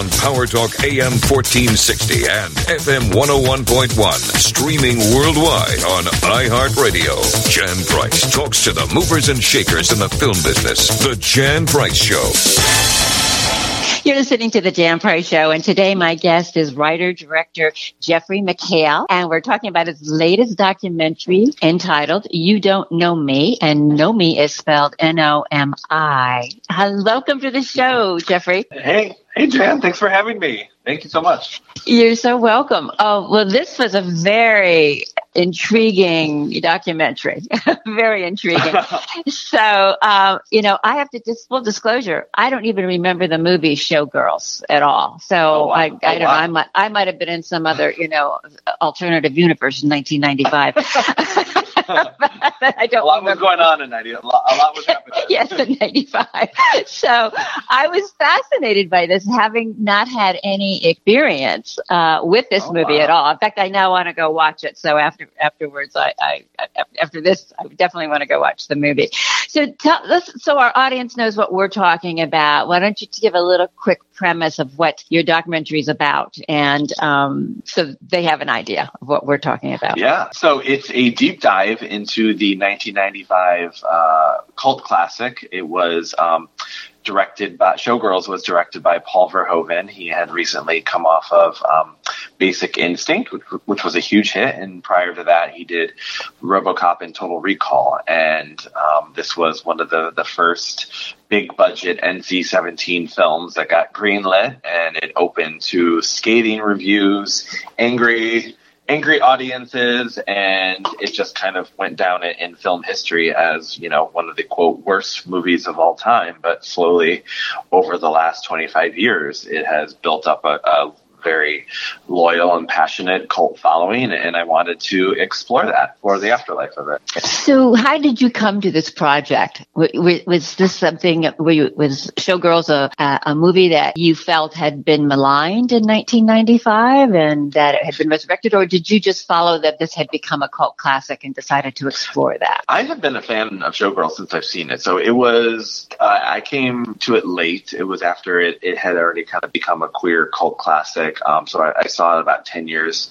on Power Talk AM 1460 and FM 101.1. Streaming worldwide on iHeartRadio. Jan Price talks to the movers and shakers in the film business. The Jan Price Show. You're listening to the Jan Price Show, and today my guest is writer director Jeffrey McHale, and we're talking about his latest documentary entitled "You Don't Nomi," and "Nomi" is spelled N-O-M-I. Welcome to the show, Jeffrey. Hey, hey, Jan. Thanks for having me. Thank you so much. You're so welcome. Oh, well, this was a very intriguing documentary. very intriguing. so, uh, you know, I have to just full disclosure. I don't even remember the movie Showgirls at all. So oh, wow. I, I oh, don't wow. know. I might, I might have been in some other, you know, alternative universe in 1995. I don't. A lot remember. was going on in '90. A lot, a lot was happening. yes, in '95. So I was fascinated by this, having not had any experience uh, with this oh, movie wow. at all. In fact, I now want to go watch it. So after afterwards, I, I after this, I definitely want to go watch the movie. So tell so our audience knows what we're talking about. Why don't you give a little quick premise of what your documentary is about, and um, so they have an idea of what we're talking about. Yeah. So it's a deep dive into the 1995 uh, cult classic. It was um, directed by Showgirls was directed by Paul Verhoeven. He had recently come off of um, Basic Instinct, which, which, was a huge hit, and prior to that, he did RoboCop and Total Recall. And um, this was one of the the first big budget NC-17 films that got greenlit, and it opened to scathing reviews, angry angry audiences, and it just kind of went down in film history as you know one of the quote worst movies of all time. But slowly, over the last 25 years, it has built up a, a very loyal and passionate cult following, and I wanted to explore that for the afterlife of it. So, how did you come to this project? Was this something? Was Showgirls a, a movie that you felt had been maligned in 1995 and that it had been resurrected, or did you just follow that this had become a cult classic and decided to explore that? I have been a fan of Showgirls since I've seen it. So it was. Uh, I came to it late. It was after it, it had already kind of become a queer cult classic um, so I, I, saw it about 10 years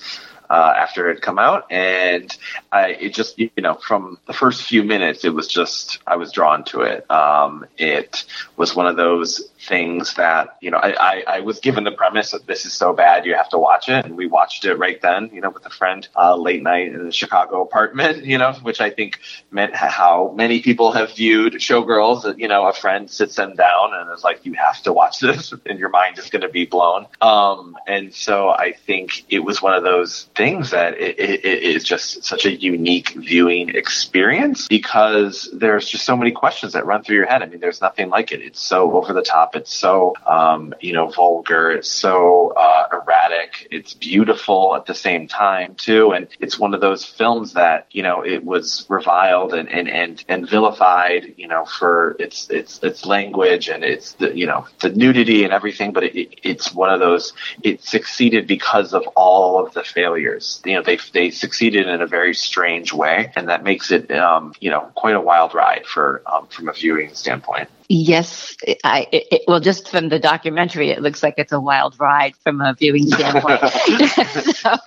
uh, after it had come out. And I, it just, you know, from the first few minutes, it was just, I was drawn to it. Um, it was one of those things that you know I, I, I, was given the premise that this is so bad you have to watch it and we watched it right then you know with a friend uh, late night in a chicago apartment you know which i think meant how many people have viewed showgirls you know a friend sits them down and is like you have to watch this and your mind is going to be blown um, and so i think it was one of those things that it, it, it is just such a unique viewing experience because there's just so many questions that run through your head i mean there's nothing like it it's so over the top it's so, um, you know, vulgar. It's so uh, erratic. It's beautiful at the same time too, and it's one of those films that you know it was reviled and and and, and vilified, you know, for its its its language and its the, you know the nudity and everything. But it, it's one of those. It succeeded because of all of the failures. You know, they they succeeded in a very strange way, and that makes it um, you know quite a wild ride for um, from a viewing standpoint. Yes, I, it, well, just from the documentary, it looks like it's a wild ride from a viewing standpoint. so,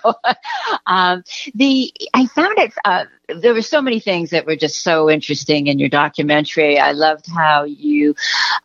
um, the I found it. Uh, there were so many things that were just so interesting in your documentary. I loved how you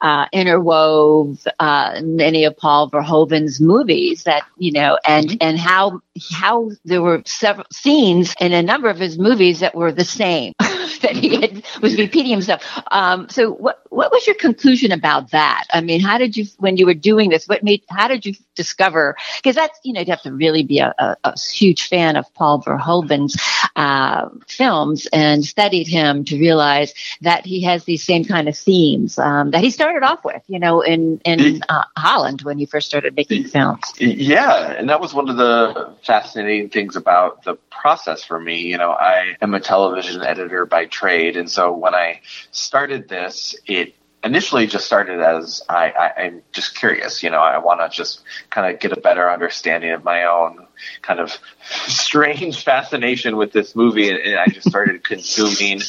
uh, interwove uh, many of Paul Verhoeven's movies that you know, and mm-hmm. and how how there were several scenes in a number of his movies that were the same. that he had, was repeating himself. Um, so what what was your conclusion about that? I mean, how did you when you were doing this? What made how did you discover? Because that's you know you have to really be a, a, a huge fan of Paul Verhoeven's uh, films and studied him to realize that he has these same kind of themes um, that he started off with. You know, in in uh, Holland when he first started making films. Yeah, and that was one of the fascinating things about the process for me. You know, I am a television editor by trade. And so when I started this, it initially just started as I, I, am just curious. You know, I want to just kind of get a better understanding of my own kind of strange fascination with this movie, and, and I just started consuming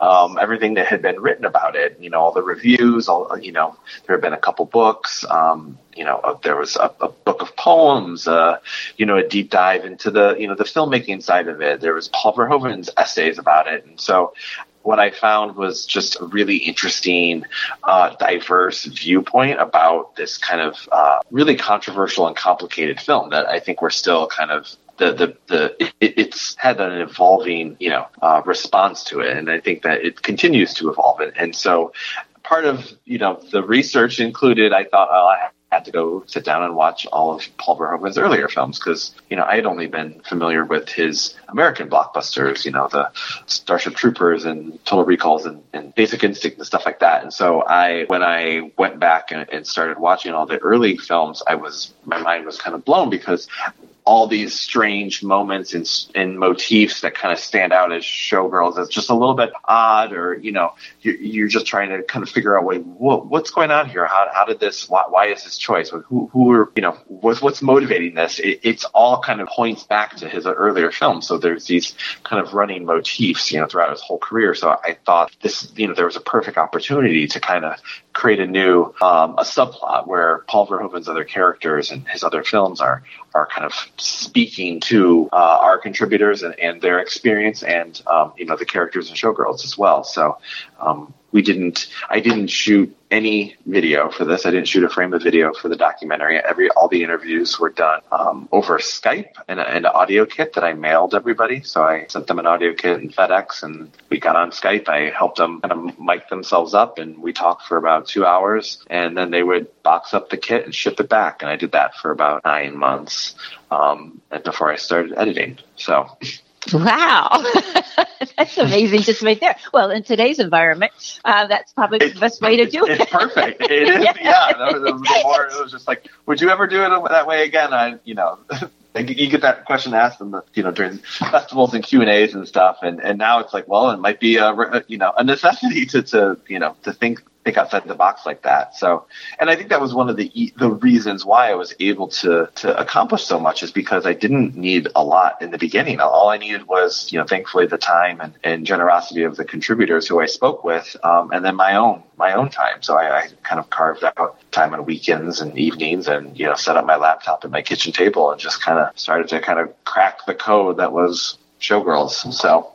um, everything that had been written about it. You know, all the reviews. All you know, there have been a couple books. Um, you know, uh, there was a, a, book of poems. Uh, you know, a deep dive into the you know the filmmaking side of it. There was Paul Verhoeven's essays about it, and so what I found was just a really interesting, uh, diverse viewpoint about this kind of uh, really controversial and complicated film that I think we're still kind of the the the it, it's had an evolving you know uh, response to it, and I think that it continues to evolve. And, and so part of you know the research included, I thought, I had to go sit down and watch all of Paul Verhoeven's earlier films because you know I had only been familiar with his American blockbusters, you know the Starship Troopers and Total Recalls and, and Basic Instinct and stuff like that. And so I, when I went back and, and started watching all the early films, I was my mind was kind of blown because all these strange moments and, motifs that kind of stand out as showgirls as just a little bit odd or you know you're, you're just trying to kind of figure out what, what's going on here? How, how did this why, why is this choice? Who, who are you know what's, what's motivating this? It, it's all kind of points back to his earlier films so there's these kind of running motifs you know throughout his whole career. So i thought this you know there was a perfect opportunity to kind of create a new um, a subplot where paul verhoeven's other characters and his other films are are kind of speaking to uh, our contributors and, and, their experience and um, you know the characters and showgirls as well. So um, we didn't i didn't shoot any video for this. I didn't shoot a frame of video for the documentary. Every all the interviews were done um, over skype and, an audio kit that i mailed everybody. So i sent them an audio kit in fedex and we got on skype. I helped them kind of mic themselves up and we talked for about two hours and then they would box up the kit and ship it back. And i did that for about nine months um, before i started editing. So Wow, that's amazing just right there. Well, in today's environment, uh, that's probably the best way to do it. It's perfect. It is, yeah. yeah the, the, the more, it was just like, would you ever do it that way again? I, you know, you get that question asked in the, you know, during festivals and Q and A's and stuff, and and now it's like, well, it might be a, you know, a necessity to to you know to think think outside the box like that. So, and I think that was one of the the reasons why I was able to to accomplish so much is because I didn't need a lot in the beginning. All I needed was, you know, thankfully the time and, and generosity of the contributors who I spoke with, um, and then my own my own time. So I, I kind of carved out time on weekends and evenings, and you know, set up my laptop at my kitchen table and just kind of started to kind of crack the code that was showgirls. So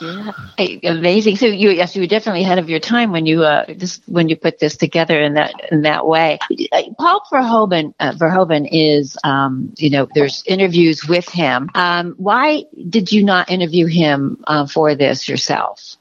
yeah, hey, amazing. So you yes, you were definitely ahead of your time when you uh this when you put this together in that in that way. Paul Verhoeven uh, Verhoeven is um you know there's interviews with him. Um, why did you not interview him uh, for this yourself?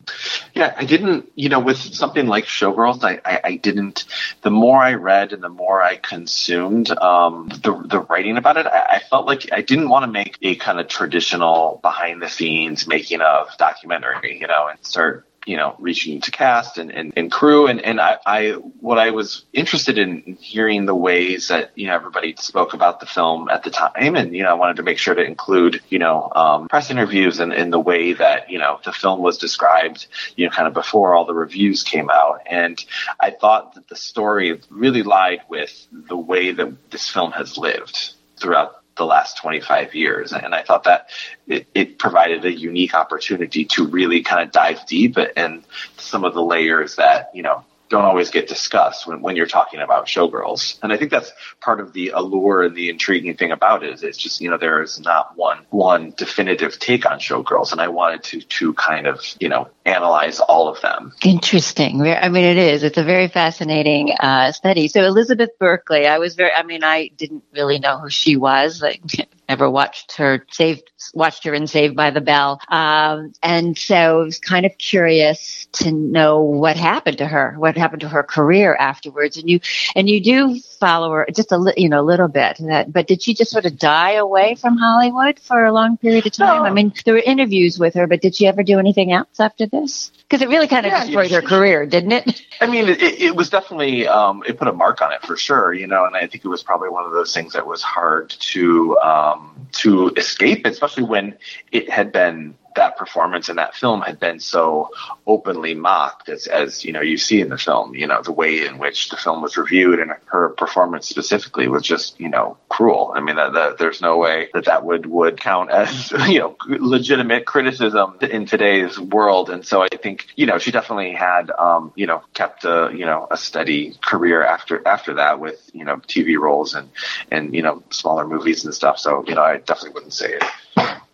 Yeah, I didn't. You know, with something like Showgirls, I, I, I didn't. The more I read and the more I consumed um, the the writing about it, I, I felt like I didn't want to make a kind of traditional behind the scenes making of documentary, you know, and start you know, reaching to cast and, and, and crew. And, and I, I, what I was interested in hearing the ways that, you know, everybody spoke about the film at the time. And, you know, I wanted to make sure to include, you know, um, press interviews and, in the way that, you know, the film was described, you know, kind of before all the reviews came out. And I thought that the story really lied with the way that this film has lived throughout the last 25 years. And I thought that it, it, provided a unique opportunity to really kind of dive deep and some of the layers that, you know, don't always get discussed when, when you're talking about showgirls. And I think that's part of the allure and the intriguing thing about it is it's just, you know, there is not one one definitive take on showgirls. And I wanted to to kind of, you know, analyze all of them. Interesting. I mean it is. It's a very fascinating uh, study. So Elizabeth Berkley, I was very I mean, I didn't really know who she was. Like never watched her saved watched her in Saved by the Bell. Um, and so I was kind of curious to know what happened to her, what happened to her career afterwards. And you, and you do follow her just a little, you know, a little bit. That, but did she just sort of die away from Hollywood for a long period of time? I mean, there were interviews with her, but did she ever do anything else after this? Because it really kind of yeah, destroyed her career, didn't it? I mean, it, it was definitely, um, it put a mark on it for sure, you know, and I think it was probably one of those things that was hard to, um, to escape, especially when it had been that performance in that film had been so openly mocked as, as you know you see in the film you know the way in which the film was reviewed and her performance specifically was just you know cruel i mean that, that there's no way that that would would count as you know legitimate criticism in today's world and so i think you know she definitely had um you know kept a you know a steady career after after that with you know tv roles and and you know smaller movies and stuff so you know i definitely wouldn't say it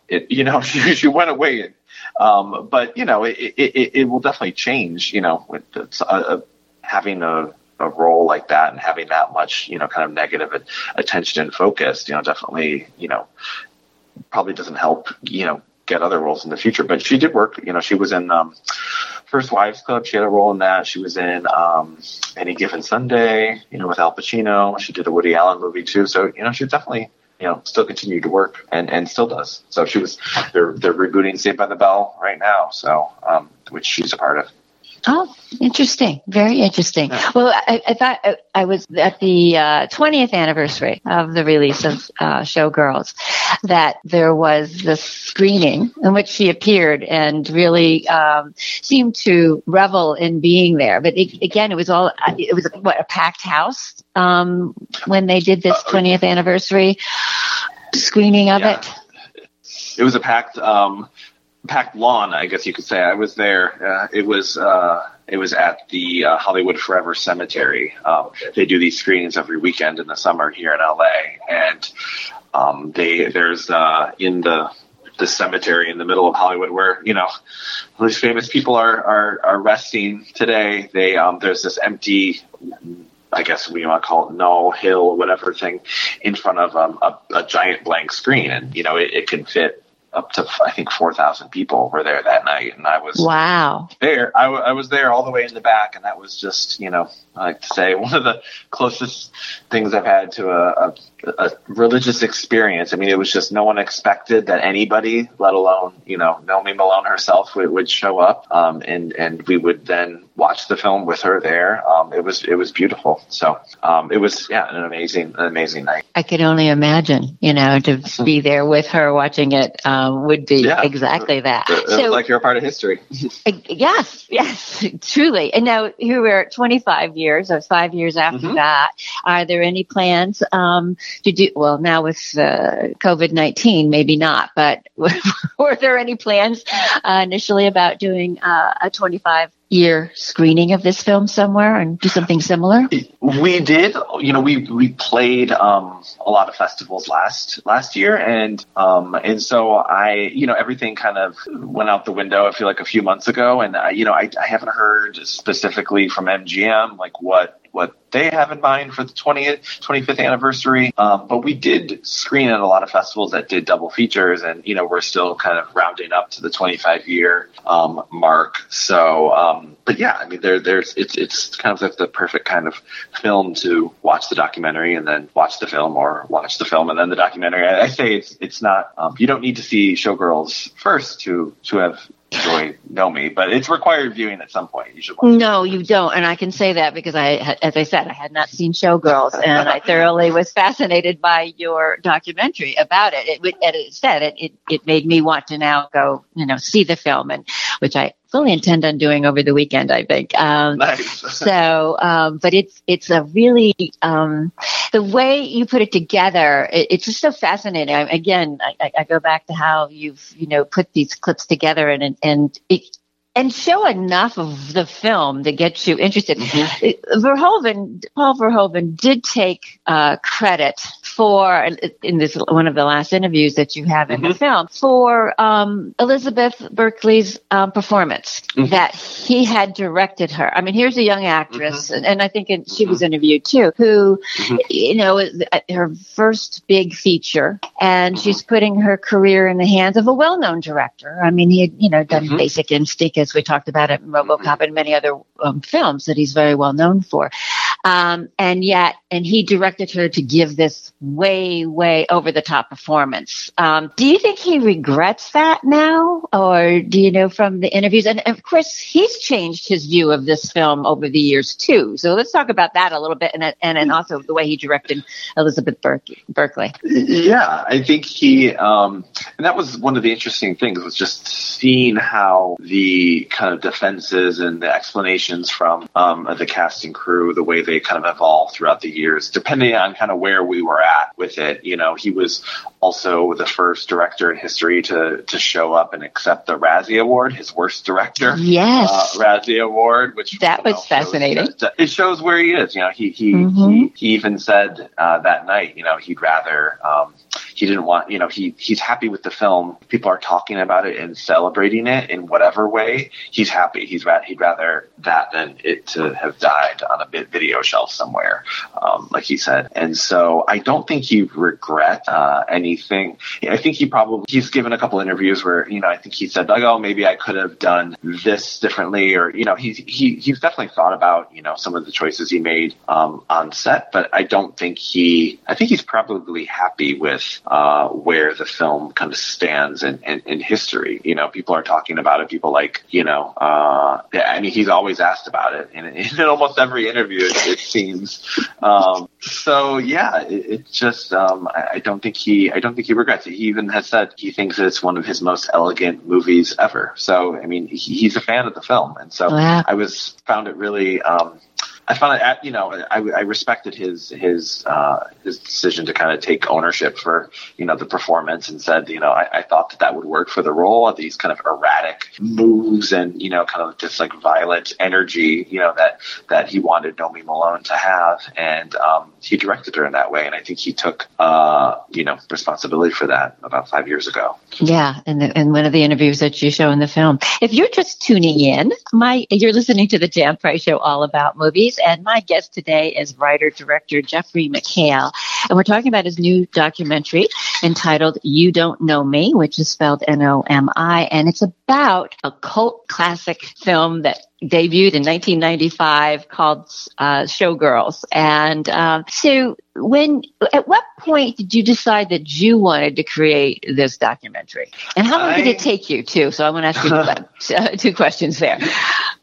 it, you know, she, went away. Um, but you know, it, it, it will definitely change. You know, with uh, uh, having a, a role like that and having that much, you know, kind of negative attention and focus, you know, definitely, you know, probably doesn't help, you know, get other roles in the future. But she did work. You know, she was in um, First Wives Club. She had a role in that. She was in um, Any Given Sunday. You know, with Al Pacino. She did the Woody Allen movie too. So you know, she definitely you know, still continued to work and, and still does. So she was, they're, they're rebooting Saved by the Bell right now. So, um, which she's a part of. Oh, interesting. Very interesting. Well, I, I, thought uh, I was at the uh, 20th anniversary of the release of uh, Showgirls that there was this screening in which she appeared and really um, seemed to revel in being there. But it, again, it was all, it was what, a packed house um, when they did this 20th uh, anniversary screening of yeah. it? It was a packed, um, packed lawn, I guess you could say. I was there. Uh, it was uh, it was at the uh, Hollywood Forever Cemetery. Um, they do these screenings every weekend in the summer here in LA, and um, they there's uh, in the the cemetery in the middle of Hollywood where you know these famous people are are, are resting today. They um, there's this empty I guess we to call it no hill, whatever thing, in front of um, a, a, giant blank screen, and you know it, it can fit up to I think four thousand people were there that night, and I was wow there. I, w- I was there all the way in the back, and that was just you know I like to say one of the closest things I've had to a, a, a religious experience. I mean, it was just no one expected that anybody, let alone you know Nomi Malone herself, would, would show up, um, and and we would then watch the film with her there. Um, it was it was beautiful. So um, it was yeah an amazing an amazing night. I can only imagine, you know, to be there with her watching it um, would be yeah. exactly that. It, it so, like you're a part of history. yes, yes, truly. And now here we're 25 years, or five years after mm-hmm. that. Are there any plans um, to do? Well, now with uh, COVID 19, maybe not. But were there any plans uh, initially about doing uh, a 25 year screening of this film somewhere and do something similar? We did. You know, we we played um, a lot of festivals last last year, and um, and so I, you know, everything kind of went out the window. I feel like a few months ago, and I, you know, I, I haven't heard specifically from MGM like what what they have in mind for the 20th, 25th anniversary. Um, but we did screen at a lot of festivals that did double features, and you know we're still kind of rounding up to the 25 year um, mark. So, um, but yeah, I mean, there, there's it's it's kind of like the perfect kind of film to watch the documentary and then watch the film, or watch the film and then the documentary. I, I say it's it's not um, you don't need to see Showgirls first to to have enjoy me, but it's required viewing at some point. You should. no, you don't, and I can say that because I, as I said, I had not seen Showgirls, and I thoroughly was fascinated by your documentary about it. It, it said it, it, it made me want to now go, you know, see the film, and which I fully intend on doing over the weekend. I think. Um, nice. so, um, but it's it's a really um, the way you put it together. It, it's just so fascinating. I, again, I, I, go back to how you've you know put these clips together, and and it, and show enough of the film to get you interested. Mm-hmm. Verhoeven, Paul Verhoeven did take uh, credit for in this one of the last interviews that you have in mm-hmm. the film for um, Elizabeth Berkley's um, performance mm-hmm. that he had directed her. I mean, here's a young actress, mm-hmm. and, and, I think it, she was mm-hmm. interviewed too, who mm-hmm. you know her first big feature, and she's putting her career in the hands of a well-known director. I mean, he had you know done Basic Instinct as we talked about it in RoboCop and many other um, films that he's very well known for. Um, and yet, and he directed her to give this way, way over the top performance. Um, do you think he regrets that now? Or do you know from the interviews? And of course, he's changed his view of this film over the years too. So let's talk about that a little bit and, and, and also the way he directed Elizabeth Berkley. Yeah, I think he, um, and that was one of the interesting things was just seeing how the kind of defenses and the explanations from um, the cast and crew, the way they kind of evolved throughout the years, depending on kind of where we were at with it. You know, he was also the first director in history to to show up and accept the Razzie Award, his worst director. Yes, uh, Razzie Award, which that was know, fascinating. Shows, it shows where he is. You know, he he mm-hmm. he, he, even said uh, that night, you know, he'd rather. Um, he didn't want, you know, he he's happy with the film. People are talking about it and celebrating it in whatever way. He's happy. He's ra- he'd rather that than it to have died on a video shelf somewhere, um, like he said. And so I don't think he regret uh, anything. I think he probably he's given a couple interviews where you know I think he said like, oh, maybe I could have done this differently, or you know, he's he he's definitely thought about you know some of the choices he made um, on set, but I don't think he. I think he's probably happy with uh, where the film kind of stands in, in, in, history. You know, people are talking about it. People like, you know, uh, I mean, he's always asked about it in, in almost every interview, it, it seems. Um, so yeah, it, it just, um, I, I, don't think he, I don't think he regrets it. He even has said he thinks it's one of his most elegant movies ever. So, I mean, he, he's a fan of the film. And so wow. I was, found it really, um, I found it, you know, I, I respected his his uh, his decision to kind of take ownership for you know the performance and said, you know, I, I thought that that would work for the role of these kind of erratic moves and you know kind of this like violent energy, you know that that he wanted Nomi Malone to have, and um, he directed her in that way, and I think he took uh, you know responsibility for that about five years ago. Yeah, in the, in one of the interviews that you show in the film. If you're just tuning in, my you're listening to the Jan Price Show all about movies. And my guest today is writer director Jeffrey McHale. And we're talking about his new documentary entitled You Don't Nomi, which is spelled N O M I. And it's about a cult classic film that debuted in 1995 called uh, Showgirls. And um, so, when at what point did you decide that you wanted to create this documentary? And how long I, did it take you to? So I want to ask you two questions there.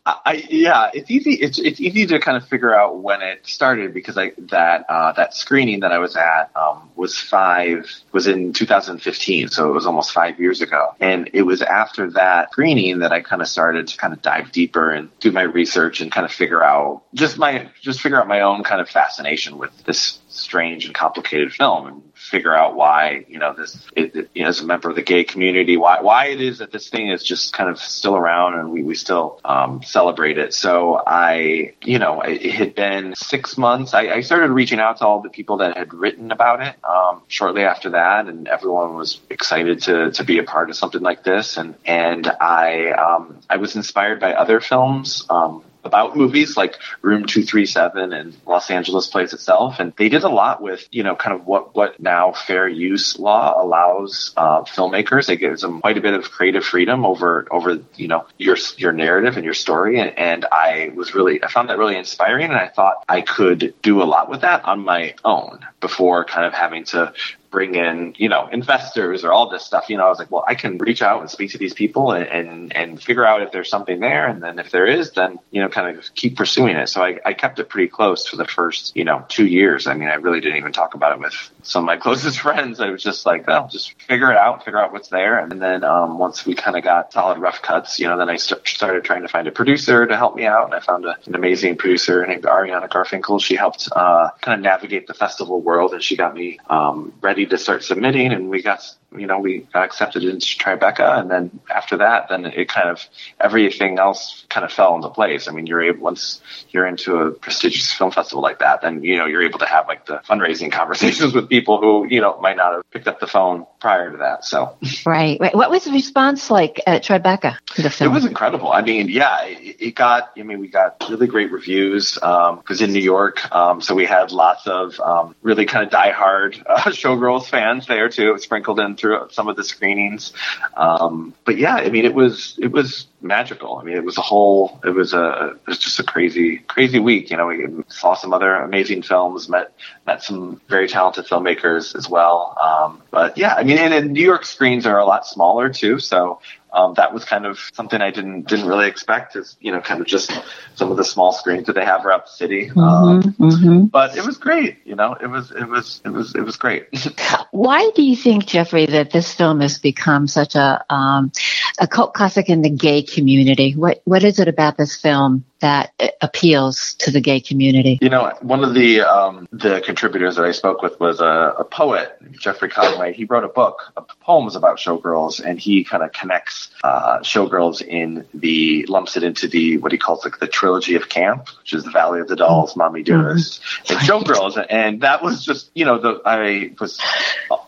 I, yeah, it's easy. It's it's easy to kind of figure out when it started because I that uh, that screening that I was at um, was five was in 2015, so it was almost five years ago. And it was after that screening that I kind of started to kind of dive deeper and do my research and kind of figure out just my just figure out my own kind of fascination with this strange and complicated film and figure out why you know this it, it, you know, as a member of the gay community why why it is that this thing is just kind of still around and we, we still um, celebrate it. So I you know it, it had been six months. I, I, started reaching out to all the people that had written about it um, shortly after that and everyone was excited to to be a part of something like this. And and I um, I was inspired by other films um, about movies like Room 237 and Los Angeles Plays Itself. And they did a lot with, you know, kind of what, what now fair use law allows uh, filmmakers. It gives them quite a bit of creative freedom over, over, you know, your, your narrative and your story. And, and I was really, I found that really inspiring. And I thought I could do a lot with that on my own before kind of having to bring in, you know, investors or all this stuff. You know, I was like, well, I can reach out and speak to these people and, and, and figure out if there's something there. And then if there is, then, you know, kind of keep pursuing it. So I, I kept it pretty close for the first, you know, two years. I mean, I really didn't even talk about it with some of my closest friends. I was just like, well, just figure it out, figure out what's there. And then um, once we kind of got solid rough cuts, you know, then I st- started trying to find a producer to help me out. And I found a, an amazing producer named Ariana Garfinkel. She helped uh, kind of navigate the festival world and she got me um, ready ready to start submitting, and we got you know we got accepted into Tribeca, and then after that, then it kind of everything else kind of fell into place. I mean, you're able once you're into a prestigious film festival like that, then you know you're able to have like the fundraising conversations with people who you know might not have picked up the phone prior to that. So right, right. What was the response like at Tribeca the film? It was incredible. I mean, yeah, it, it got. I mean, we got really great reviews because um, in New York, um, so we had lots of um, really kind of diehard uh, showgirl Girls fans there too, sprinkled in through some of the screenings. Um, but yeah, I mean, it was it was magical. I mean, it was a whole, it was a, it was just a crazy, crazy week. You know, we saw some other amazing films, met, met some very talented filmmakers as well. Um, but yeah, I mean, and, and New York screens are a lot smaller too. So um, that was kind of something I didn't didn't really expect. Is you know kind of just some of the small screens that they have around the city. Mm-hmm, um, mm-hmm. But it was great. You know, it was it was it was it was great. Why do you think, Jeffrey, that this film has become such a um, a cult classic in the gay community? What what is it about this film that appeals to the gay community? You know, one of the um, the contributors that I spoke with was a, a, poet, Jeffrey Conway. He wrote a book of poems about showgirls, and he kind of connects uh, showgirls in the lumps it into the what he calls like the trilogy of camp, which is the Valley of the Dolls, Mommy Dearest, mm-hmm. and Showgirls. And that was just you know the I was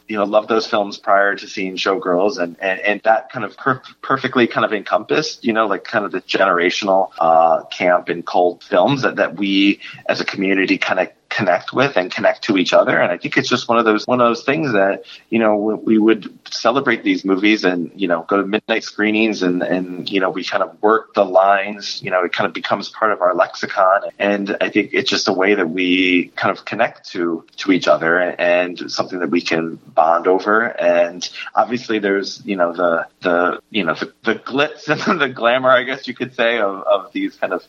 you know loved those films prior to seeing Showgirls, and and, and that kind of per- perfectly kind of encompassed you know like kind of the generational uh, camp and cult films that that we as a community kind of connect with and connect to each other. And I think it's just one of those one of those things that you know we would celebrate these movies and you know go to midnight screenings and and you know we kind of work the lines. You know, it kind of becomes part of our lexicon. And I think it's just a way that we kind of connect to to each other and something that we can bond over. And obviously, there's you know the the you know the, the glitz and the glamour, I guess you could say, of, of these kind of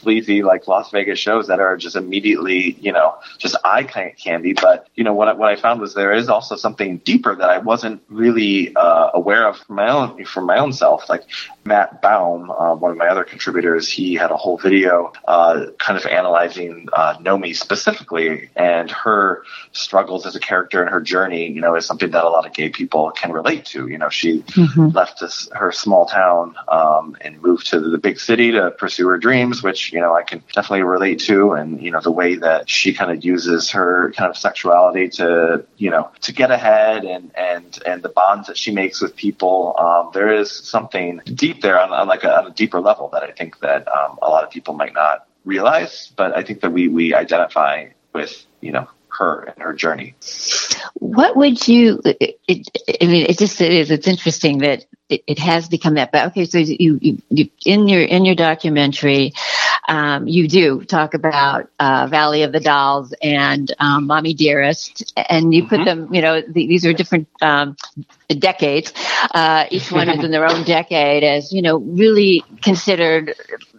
sleazy like Las Vegas shows that are just immediately you know just eye candy. But you know what I, what I found was there is also something deeper that I wasn't really uh, aware of from my own from my own self. Like Matt Baum, uh, one of my other contributors, he had a whole video uh, kind of analyzing uh, Nomi specifically and her struggles as a character and her journey. You know, is something that a lot of gay people can relate to. You know, she mm-hmm. left this, her small town um, and moved to the big city to pursue her dreams, which you know I can definitely relate to. And you know, the way that she kind of uses her kind of sexuality to you know to get ahead and and and the bonds that she makes with people. Um, there is something deep there on, on like a, on a deeper level that I think that um, a lot of people might not realize, but I think that we we identify with you know her and her journey. What would you? It, it, I mean, it just it is. It's interesting that it, it has become that. But okay, so you, you, you in your in your documentary, um, you do talk about uh, Valley of the Dolls and um, Mommy Dearest, and you mm-hmm. put them. You know, the, these are different um, decades. Uh, each one is in their own decade, as you know, really considered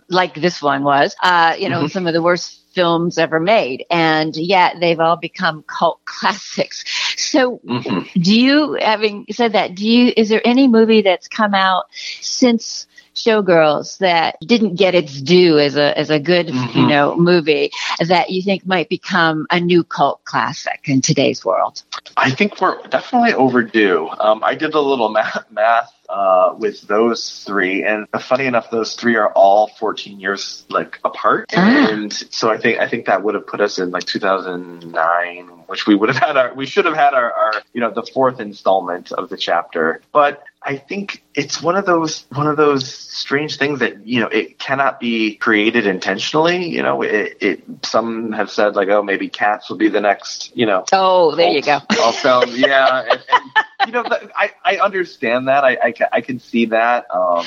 like this one was. Uh, you know, mm-hmm. some of the worst films ever made and yet they've all become cult classics so mm-hmm. do you having said that do you is there any movie that's come out since showgirls that didn't get its due as a as a good mm-hmm. you know movie that you think might become a new cult classic in today's world i think we're definitely overdue um, i did a little math, math uh, with those three. And funny enough, those three are all 14 years like apart. Ah. And so I think I think that would have put us in like 2009, which we would have had our we should have had our, our you know the fourth installment of the chapter. But I think it's one of those one of those strange things that you know it cannot be created intentionally. You know, it, it some have said like, oh, maybe cats will be the next. You know. Oh, there you go. film, yeah. And, and, you know, I I understand that. I I, I can see that. Um,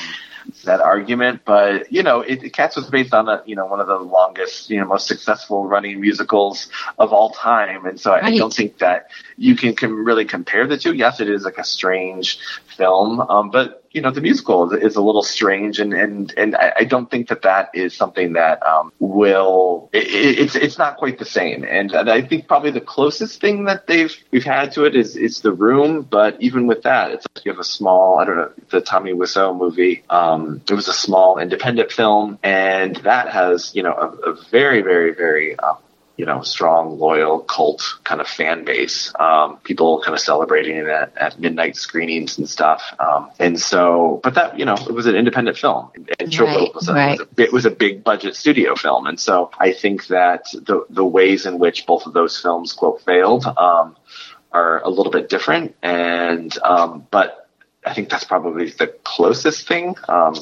that argument, but you know, it, Cats was based on a you know one of the longest, you know, most successful running musicals of all time, and so right. I don't think that you can, can really compare the two. Yes, it is like a strange film, um, but you know the musical is, is, a little strange, and and and I, I, don't think that that is something that um, will. It, it's it's not quite the same, and, and, I think probably the closest thing that they've we've had to it is is the room. But even with that, it's like you have a small. I don't know the Tommy Wiseau movie. Um, it was a small independent film, and that has you know a, a very very very uh, you know, strong, loyal cult kind of fan base. Um, people kind of celebrating it at, at midnight screenings and stuff. Um, and so, but that, you know, it was an independent film and right, was, a, right. was a, it was a big budget studio film. And so I think that the, the ways in which both of those films quote failed, um, are a little bit different. And, um, but I think that's probably the closest thing. Um,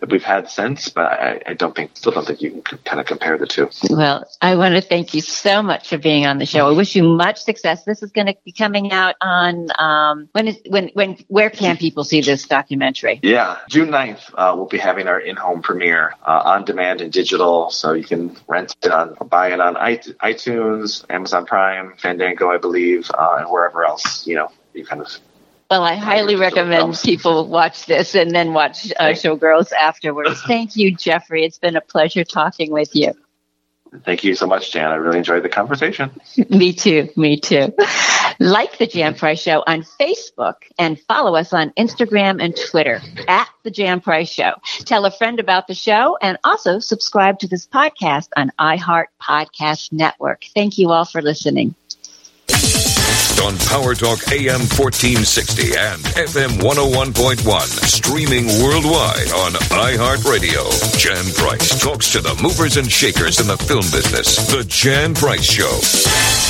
that we've had since, but I, I don't think still don't think you can kind of compare the two. Well, I want to thank you so much for being on the show. I wish you much success. This is going to be coming out on um, when is when when where can people see this documentary? Yeah, June 9th, uh, we'll be having our in-home premiere uh, on demand and digital, so you can rent it on buy it on iTunes, Amazon Prime, Fandango, I believe, uh, and wherever else you know you kind of well, I highly recommend people watch this and then watch uh, Showgirls afterwards. Thank you, Jeffrey. It's been a pleasure talking with you. Thank you so much, Jan. I really enjoyed the conversation. me too. Me too. Like the Jan Price Show on Facebook and follow us on Instagram and Twitter at the Jan Price Show. Tell a friend about the show and also subscribe to this podcast on iHeart Podcast Network. Thank you all for listening on Power Talk AM 1460 and FM 101.1. Streaming worldwide on iHeartRadio. Jan Price talks to the movers and shakers in the film business. The Jan Price Show.